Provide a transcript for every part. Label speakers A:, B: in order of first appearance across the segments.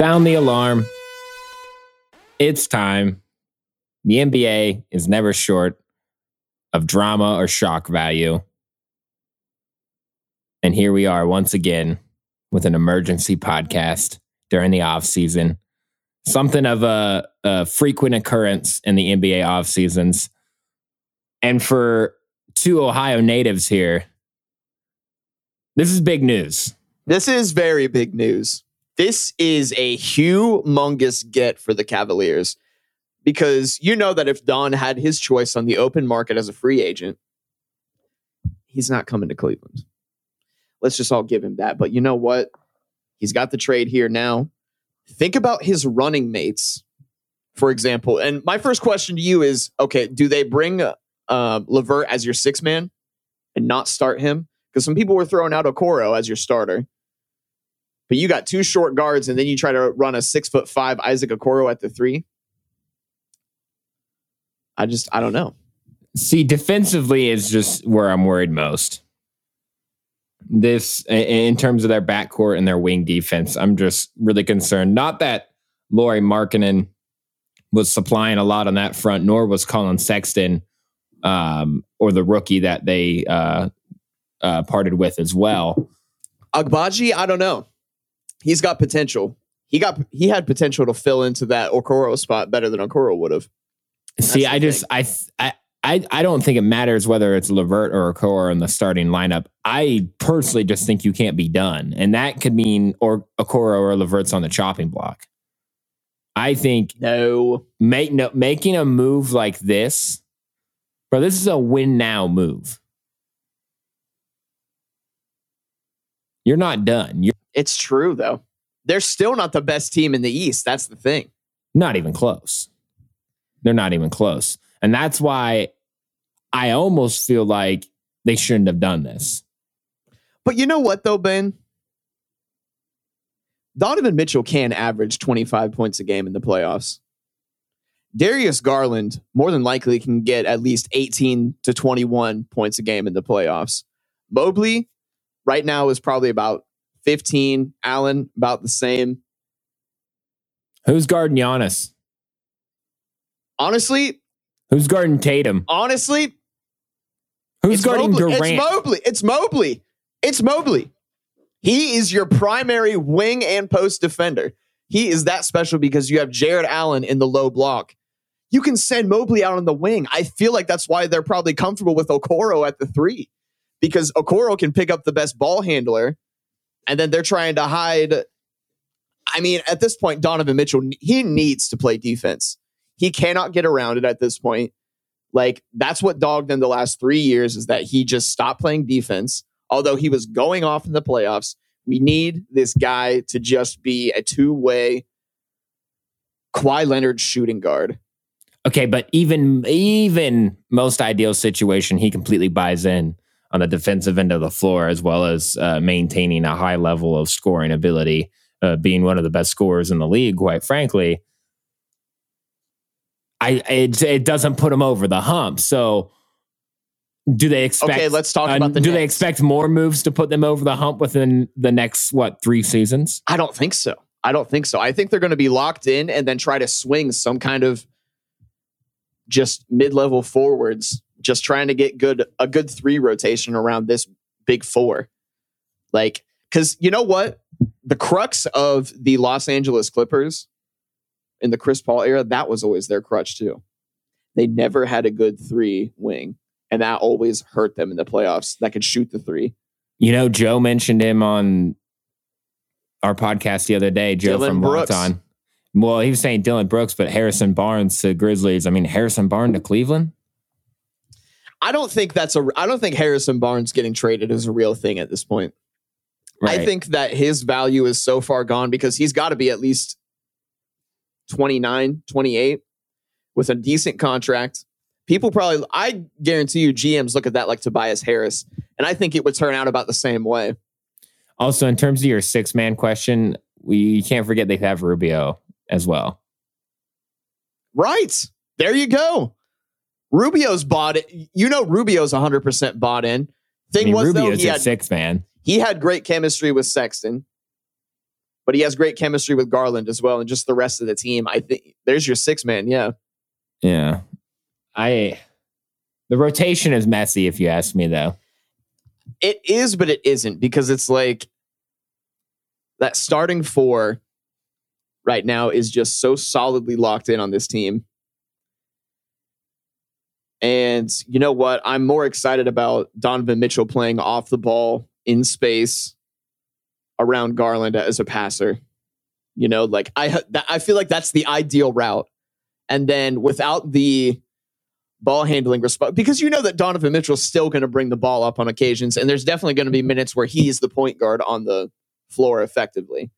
A: Sound the alarm. It's time. The NBA is never short of drama or shock value. And here we are once again with an emergency podcast during the off season. Something of a, a frequent occurrence in the NBA off seasons. And for two Ohio natives here, this is big news.
B: This is very big news. This is a humongous get for the Cavaliers because you know that if Don had his choice on the open market as a free agent, he's not coming to Cleveland. Let's just all give him that. But you know what? He's got the trade here now. Think about his running mates, for example. And my first question to you is okay, do they bring uh, LeVert as your six man and not start him? Because some people were throwing out Okoro as your starter. But you got two short guards, and then you try to run a six foot five Isaac Okoro at the three. I just, I don't know.
A: See, defensively is just where I'm worried most. This, in terms of their backcourt and their wing defense, I'm just really concerned. Not that Lauri Markkanen was supplying a lot on that front, nor was Colin Sexton um, or the rookie that they uh, uh, parted with as well.
B: Agbaji, I don't know. He's got potential. He got he had potential to fill into that Okoro spot better than Okoro would have.
A: See, I just I, I I I don't think it matters whether it's Levert or Okoro in the starting lineup. I personally just think you can't be done, and that could mean or Okoro or Levert's on the chopping block. I think
B: no,
A: make no making a move like this, bro. This is a win now move. You're not done. You're
B: it's true though. They're still not the best team in the East. That's the thing.
A: Not even close. They're not even close. And that's why I almost feel like they shouldn't have done this.
B: But you know what, though, Ben? Donovan Mitchell can average 25 points a game in the playoffs. Darius Garland more than likely can get at least 18 to 21 points a game in the playoffs. Mobley right now is probably about 15. Allen about the same.
A: Who's guarding Giannis?
B: Honestly,
A: who's guarding Tatum?
B: Honestly,
A: who's guarding
B: Mobley.
A: Durant?
B: It's Mobley. It's Mobley. It's Mobley. He is your primary wing and post defender. He is that special because you have Jarrett Allen in the low block. You can send Mobley out on the wing. I feel like that's why they're probably comfortable with Okoro at the three because Okoro can pick up the best ball handler, and then they're trying to hide. I mean, at this point, Donovan Mitchell he needs to play defense. He cannot get around it at this point. Like that's what dogged him the last three years is that he just stopped playing defense. Although he was going off in the playoffs, we need this guy to just be a two way Kawhi Leonard shooting guard.
A: Okay, but even even most ideal situation, he completely buys in on the defensive end of the floor, as well as uh, maintaining a high level of scoring ability, uh, being one of the best scorers in the league. Quite frankly, I it, it doesn't put him over the hump. So do they expect?
B: Okay, let's talk uh, about the.
A: Do they expect more moves to put them over the hump within the next what three seasons?
B: I don't think so. I don't think so. I think they're going to be locked in and then try to swing some kind of just mid-level forwards, just trying to get good a good three rotation around this big four. Like, because you know what, the crux of the Los Angeles Clippers in the Chris Paul era, that was always their crutch too. They never had a good three wing, and that always hurt them in the playoffs. That could shoot the three.
A: You know, Joe mentioned him on our podcast the other day. Joe Dillon from Brooks. On. Well, he was saying Dillon Brooks, but Harrison Barnes to Grizzlies. I mean, Harrison Barnes to Cleveland.
B: I don't think that's a. I don't think Harrison Barnes getting traded is a real thing at this point. Right. I think that his value is so far gone because he's got to be at least 29, 28 with a decent contract. People probably, I guarantee you, GMs look at that like Tobias Harris. And I think it would turn out about the same way.
A: Also, in terms of your six man question, we can't forget they have Rubio as well.
B: Right. There you go. Rubio's bought it. You know, Rubio's 100% bought in. Thing I mean, was,
A: Rubio's
B: though, he
A: a
B: had,
A: six man.
B: He had great chemistry with Sexton but he has great chemistry with Garland as well, and just the rest of the team. I think there's your six man. Yeah,
A: Yeah. I the rotation is messy if you ask me though.
B: it is, but it isn't because it's like that starting four right now is just so solidly locked in on this team. And you know what? I'm more excited about Donovan Mitchell playing off the ball in space around Garland as a passer. You know, like I I feel like that's the ideal route. And then without the ball handling response, because you know that Donovan Mitchell's still going to bring the ball up on occasions, and there's definitely going to be minutes where he's the point guard on the floor effectively.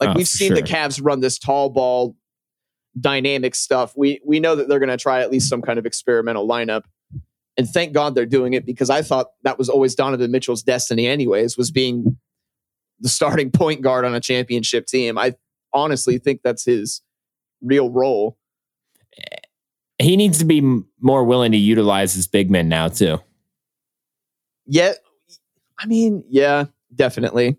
B: Like
A: Oh,
B: we've seen the
A: sure.
B: Cavs run this tall ball dynamic stuff. We we know that they're going to try at least some kind of experimental lineup. And thank God they're doing it because I thought that was always Donovan Mitchell's destiny anyways was being the starting point guard on a championship team. I honestly think that's his real role.
A: He needs to be m- more willing to utilize his big men now too.
B: Yeah, I mean, yeah, definitely.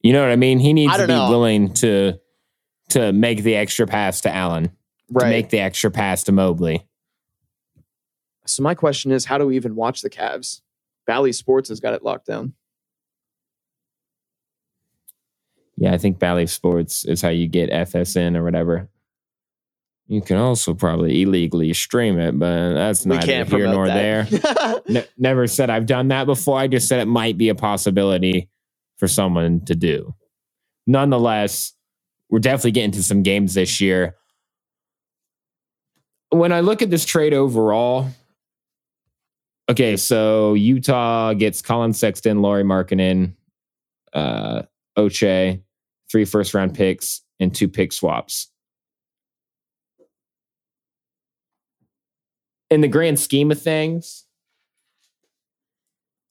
A: You know what I mean? He needs to be
B: know.
A: willing to to make the extra pass to Allen, to make the extra pass to Mobley.
B: so my question is how do we even watch the Cavs? Bally Sports has got it locked down.
A: Yeah, I think Bally Sports is how you get FSN or whatever. You can also probably illegally stream it, but that's neither here nor there. Ne- never said I've done that before. I just said it might be a possibility for someone to do. Nonetheless, we're definitely getting to some games this year. When I look at this trade overall, okay, so Utah gets Colin Sexton, Lauri Markkanen, uh, Ochai, three first round picks, and two pick swaps. In the grand scheme of things,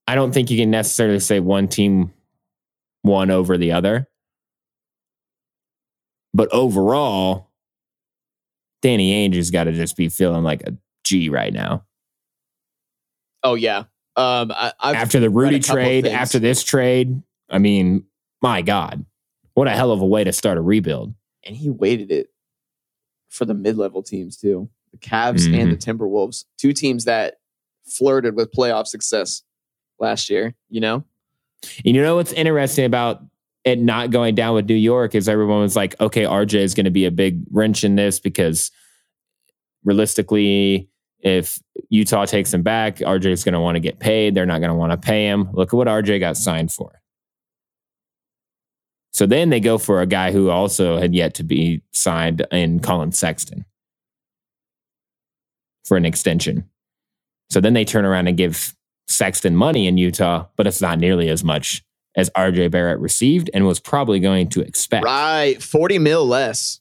A: I don't think you can necessarily say one team won over the other. But overall, Danny Ainge has got to just be feeling like a G right now.
B: oh yeah. Um I,
A: after the Rudy trade, after this trade, I mean, my God, what a hell of a way to start a rebuild.
B: and he waited it for the mid-level teams too. The Cavs and the Timberwolves, two teams that flirted with playoff success last year, you know?
A: And you know what's interesting about it not going down with New York is everyone was like, okay, RJ is going to be a big wrench in this because realistically, if Utah takes him back, RJ is going to want to get paid. They're not going to want to pay him. Look at what RJ got signed for. So then they go for a guy who also had yet to be signed in Colin Sexton for an extension. So then they turn around and give Sexton money in Utah, but it's not nearly as much as RJ Barrett received and was probably going to expect.
B: Right. 40 mil less.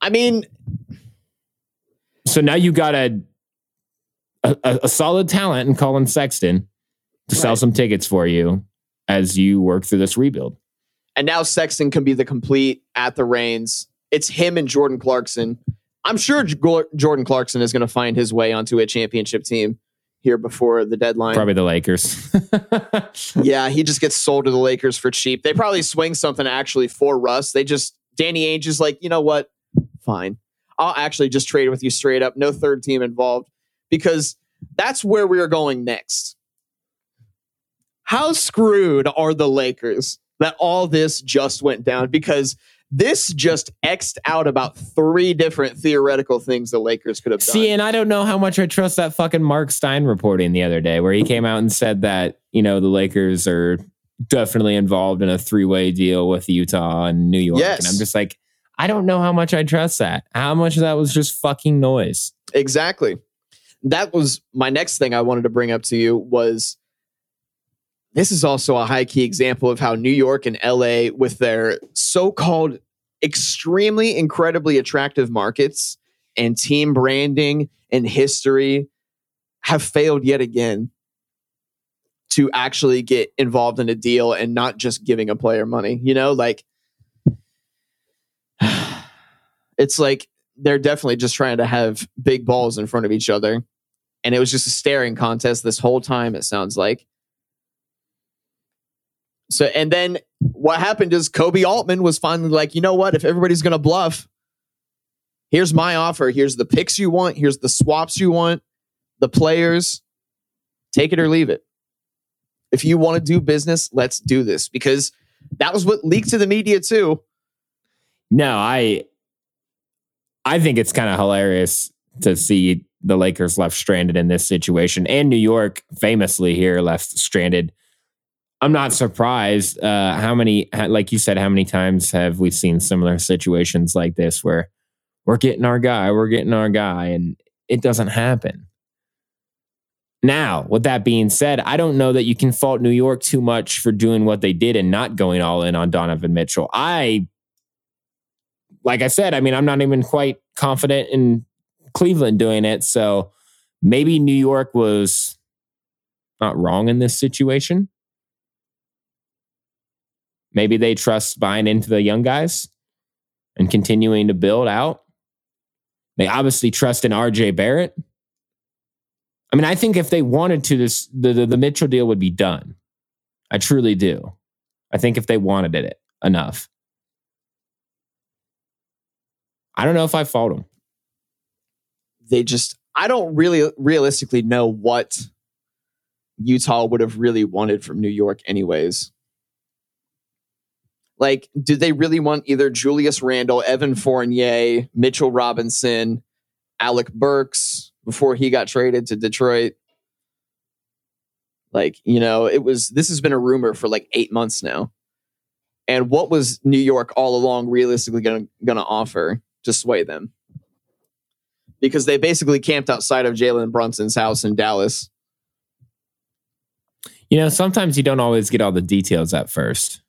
B: I mean,
A: So now you got a a, a- solid talent in Colin Sexton to sell
B: Right.
A: some tickets for you as you work through this rebuild.
B: and now Sexton can be the complete at the reins. It's him and Jordan Clarkson. I'm sure Jordan Clarkson is going to find his way onto a championship team here before the deadline.
A: Probably the Lakers.
B: Yeah, he just gets sold to the Lakers for cheap. They probably swing something actually for Russ. They just Danny Ainge is like, you know what? Fine. I'll actually just trade with you straight up. No third team involved. Because that's where we are going next. How screwed are the Lakers that all this just went down? Because this just X'd out about three different theoretical things the Lakers could have done.
A: See, and I don't know how much I trust that fucking Mark Stein reporting the other day, where he came out and said that, you know, the Lakers are definitely involved in a three way deal with Utah and New York.
B: Yes.
A: And I'm just like, I don't know how much I trust that. How much of that was just fucking noise.
B: Exactly. That was my next thing I wanted to bring up to you was this is also a high key example of how New York and LA with their so-called extremely incredibly attractive markets and team branding and history have failed yet again to actually get involved in a deal and not just giving a player money. You know, like it's like they're definitely just trying to have big balls in front of each other. And it was just a staring contest this whole time, it sounds like. So, and then what happened is Koby Altman was finally like, you know what? If everybody's going to bluff, here's my offer. Here's the picks you want. Here's the swaps you want, the players. Take it or leave it. If you want to do business, let's do this because that was what leaked to the media too.
A: No, I I think it's kind of hilarious to see the Lakers left stranded in this situation and New York famously here left stranded. I'm not surprised uh, how many like you said how many times have we seen similar situations like this where we're getting our guy, we're getting our guy and it doesn't happen. Now, with that being said, I don't know that you can fault New York too much for doing what they did and not going all in on Donovan Mitchell. I, like I said, I mean, I'm not even quite confident in Cleveland doing it. So maybe New York was not wrong in this situation. Maybe they trust buying into the young guys and continuing to build out. They obviously trust in RJ Barrett. I mean, I think if they wanted to, this the, the, the Mitchell deal would be done. I truly do. I think if they wanted it enough. I don't know if I fault them.
B: They just, I don't really realistically know what Utah would have really wanted from New York, anyways. Like, did they really want either Julius Randle, Evan Fournier, Mitchell Robinson, Alec Burks, before he got traded to Detroit. Like, you know, it was this has been a rumor for like eight months now. And what was New York all along realistically gonna gonna offer to sway them? Because they basically camped outside of Jalen Brunson's house in Dallas.
A: You know, sometimes you don't always get all the details at first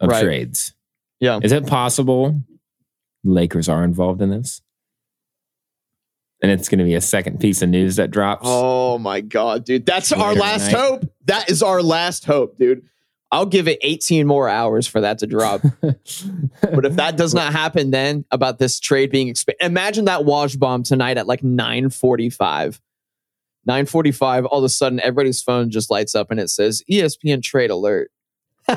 A: of right. trades.
B: Yeah.
A: Is it possible Lakers are involved in this? and it's going to be a second piece of news that drops.
B: Oh my god, dude! That's our last hope. That is our last hope, dude. I'll give it 18 more hours for that to drop. but if that does not happen, then about this trade being expanded, imagine that Woj bomb tonight at like 9:45. 9:45. All of a sudden, everybody's phone just lights up and it says ESPN trade alert.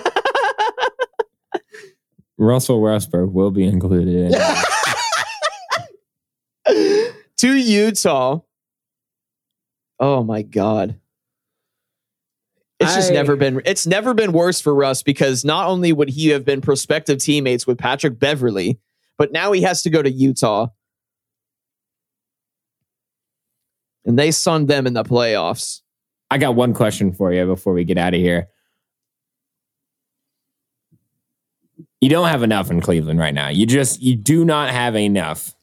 A: Russell Westbrook will be included in.
B: to Utah. Oh my god. It's I, just never been it's never been worse for Russ because not only would he have been prospective teammates with Patrick Beverley, but now he has to go to Utah. And they sunned them in the playoffs.
A: I got one question for you before we get out of here. You don't have enough in Cleveland right now. You just you do not have enough.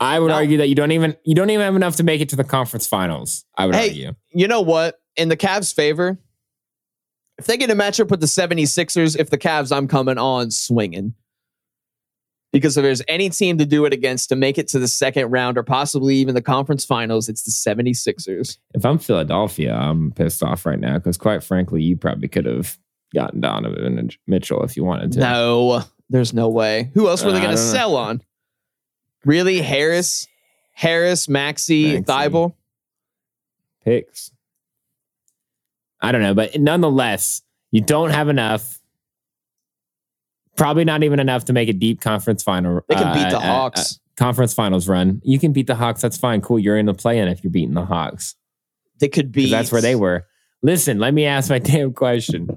A: I would no. argue that you don't even you don't even have enough to make it to the conference finals. I would
B: hey,
A: argue.
B: You know what? In the Cavs' favor, if they get a matchup with the 76ers, if the Cavs, I'm coming on swinging. Because if there's any team to do it against to make it to the second round or possibly even the conference finals, it's the 76ers.
A: If I'm Philadelphia, I'm pissed off right now because, quite frankly, you probably could have gotten Donovan and Mitchell if you wanted to.
B: No, there's no way. Who else were they going to sell on? Really, Harris, Harris, Maxey, Thybulle?
A: picks. I don't know, but nonetheless, you don't have enough. Probably not even enough to make a deep conference final.
B: They can uh, beat the uh, Hawks. Uh,
A: conference finals run. You can beat the Hawks. That's fine. Cool. You're in the play in if you're beating the Hawks.
B: They could be.
A: That's where they were. Listen, let me ask my damn question.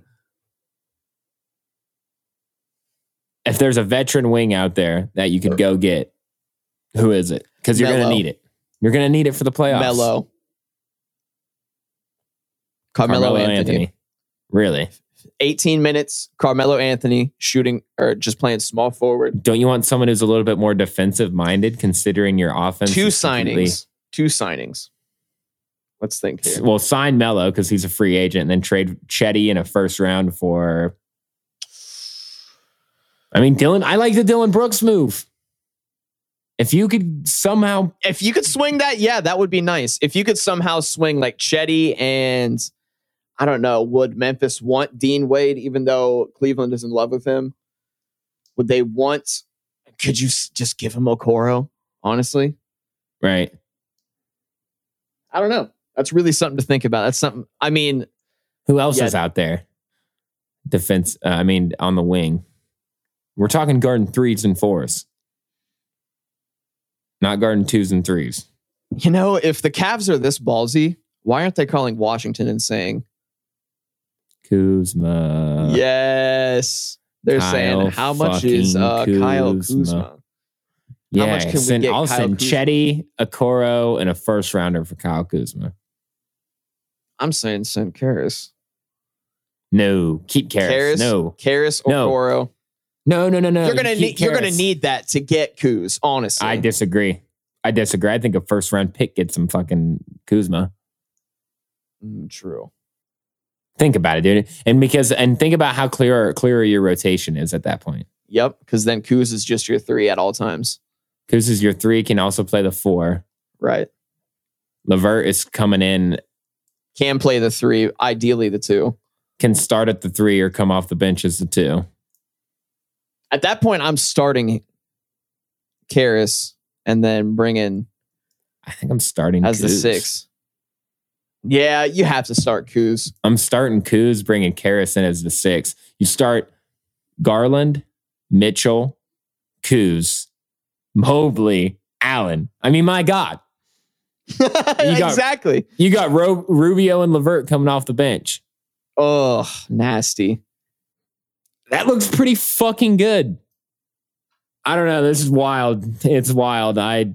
A: If there's a veteran wing out there that you could go get, who is it? Because you're going to need it. You're going to need it for the playoffs.
B: Melo. Carmelo, Carmelo Anthony. Anthony.
A: Really?
B: 18 minutes, Carmelo Anthony shooting or just playing small forward.
A: Don't you want someone who's a little bit more defensive minded considering your offense?
B: Two signings. Two signings. Let's think here.
A: Well, sign Melo because he's a free agent and then trade Cedi in a first round for. I mean, Dylan, I like the Dillon Brooks move. If you could somehow,
B: if you could swing that, yeah, that would be nice. If you could somehow swing like Cedi and I don't know, would Memphis want Dean Wade even though Cleveland is in love with him? Would they want? Could you just give him Okoro? Honestly,
A: right?
B: I don't know. That's really something to think about. That's something. I mean,
A: who else yeah, is out there? defense. Uh, I mean, on the wing. We're talking garden threes and fours, not garden twos and threes.
B: You know, if the Cavs are this ballsy, why aren't they calling Washington and saying,
A: Kuzma.
B: yes? They're
A: Kyle
B: saying, how much is uh,
A: fucking
B: Kyle
A: Kuzma.
B: Kuzma?
A: Yeah,
B: much can we
A: send,
B: get
A: I'll
B: Kyle
A: send
B: Kuzma?
A: Cedi, Okoro, and a first rounder for Kyle Kuzma.
B: I'm saying send Caris.
A: No, keep Caris.
B: Caris?
A: No, Caris.
B: Okoro.
A: no, no, no, no. No.
B: You're gonna
A: keep
B: need you're gonna need that to get Kuz, honestly.
A: I disagree. I disagree. I think a first round pick gets some fucking Kuzma.
B: Mm, true.
A: Think about it, dude. And because and think about how clear clearer your rotation is at that point.
B: Yep, because then Kuz is just your three at all times.
A: Kuz is your three, can also play the four.
B: Right.
A: Levert is coming in,
B: Can play the three, ideally the two.
A: can start at the three or come off the bench as the two.
B: At that point, I'm starting Caris and then bringing
A: I think I'm starting
B: as the six. Yeah, you have to start Kuz.
A: I'm starting Kuz, bringing Caris in as the six. You start Garland, Mitchell, Kuz, Mobley, Allen. I mean, my God, got-
B: exactly.
A: you got Ro- Rubio and Levert coming off the bench.
B: Oh, nasty.
A: That looks pretty fucking good. I don't know. This is wild. It's wild. I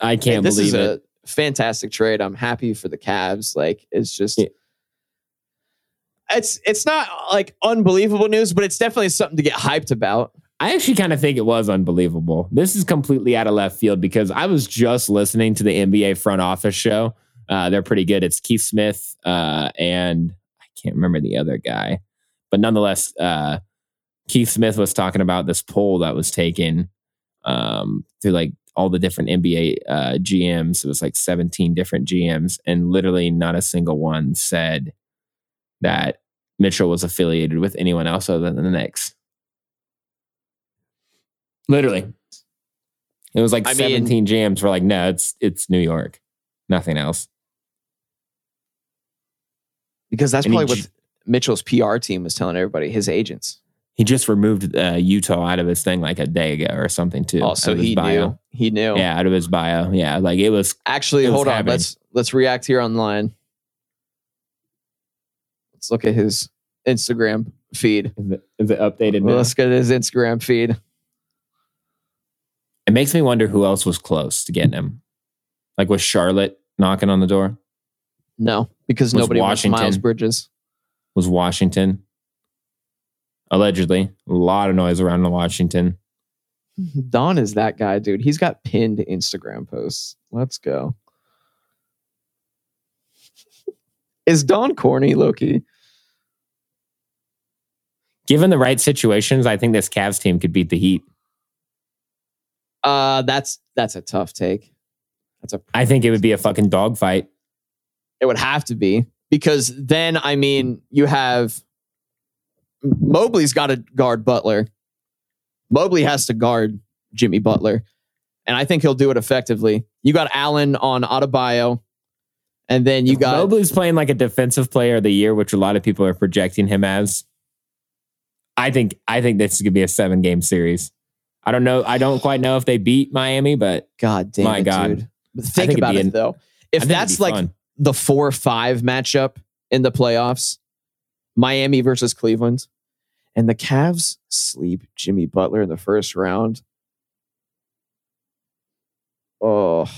A: I can't
B: this
A: believe
B: is
A: it.
B: a fantastic trade. I'm happy for the Cavs. Like it's just
A: Yeah.
B: it's it's not like unbelievable news, but it's definitely something to get hyped about.
A: I actually kind of think it was unbelievable. This is completely out of left field because I was just listening to the NBA front office show. Uh, they're pretty good. It's Keith Smith uh, and I can't remember the other guy, but nonetheless, uh, Keith Smith was talking about this poll that was taken um, through like all the different NBA uh, GMs. It was like 17 different GMs, and literally not a single one said that Mitchell was affiliated with anyone else other than the Knicks. Literally. It was like
B: I mean-
A: 17 GMs were like, no, it's it's New York. Nothing else.
B: Because that's
A: And
B: probably what Mitchell's PR team was telling everybody, his agents.
A: He just removed uh, Utah out of his thing like a day ago or something too.
B: Oh, so
A: his
B: he
A: bio.
B: knew. He knew.
A: Yeah, out of his bio. Yeah, like it was.
B: Actually,
A: It was
B: hold on.
A: happening.
B: Let's let's react here online. Let's look at his Instagram feed.
A: Is it, is it updated now?
B: Let's get his Instagram feed.
A: It makes me wonder who else was close to getting him. Like was Charlotte knocking on the door?
B: No, because
A: Was
B: nobody wants Miles Bridges.
A: Was Washington? Allegedly, a lot of noise around in Washington.
B: Don is that guy, dude. He's got pinned Instagram posts. Let's go. Is Don corny, Loki?
A: Given the right situations, I think this Cavs team could beat the Heat.
B: Uh, that's that's a tough take. That's a.
A: I think it would be a fucking dogfight.
B: It would have to be because then I mean you have Mobley's got to guard Butler. Mobley has to guard Jimmy Butler, and I think he'll do it effectively. You got Allen on Adebayo, and then you
A: If
B: got
A: Mobley's playing like a defensive player of the year, which a lot of people are projecting him as. I think I think this is gonna be a seven game series. I don't know. I don't quite know if they beat Miami, but
B: God damn
A: My
B: it,
A: God.
B: dude. Think
A: think
B: about it
A: an-
B: though. If that's like
A: fun.
B: The four five matchup in the playoffs, Miami versus Cleveland, and the Cavs sleep Jimmy Butler in the first round. Oh,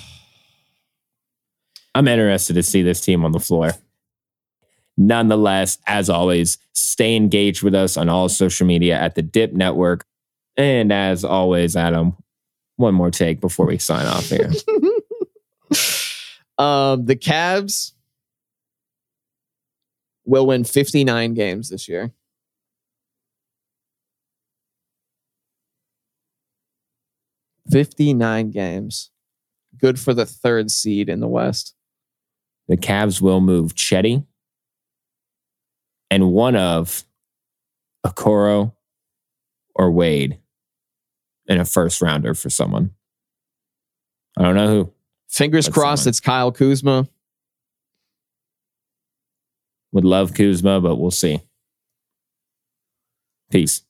A: I'm interested to see this team on the floor. Nonetheless, as always, stay engaged with us on all social media at the Dip Network. And as always, Adam, one more take before we sign off here.
B: um, the Cavs will win 59 games this year. Fifty-nine games, good for the third seed in the West.
A: the Cavs will move Cedi and one of Okoro or Wade in a first rounder for someone. I don't know who.
B: Fingers
A: That's
B: crossed
A: someone.
B: it's Kyle Kuzma.
A: Would love Kuzma, but we'll see. Peace.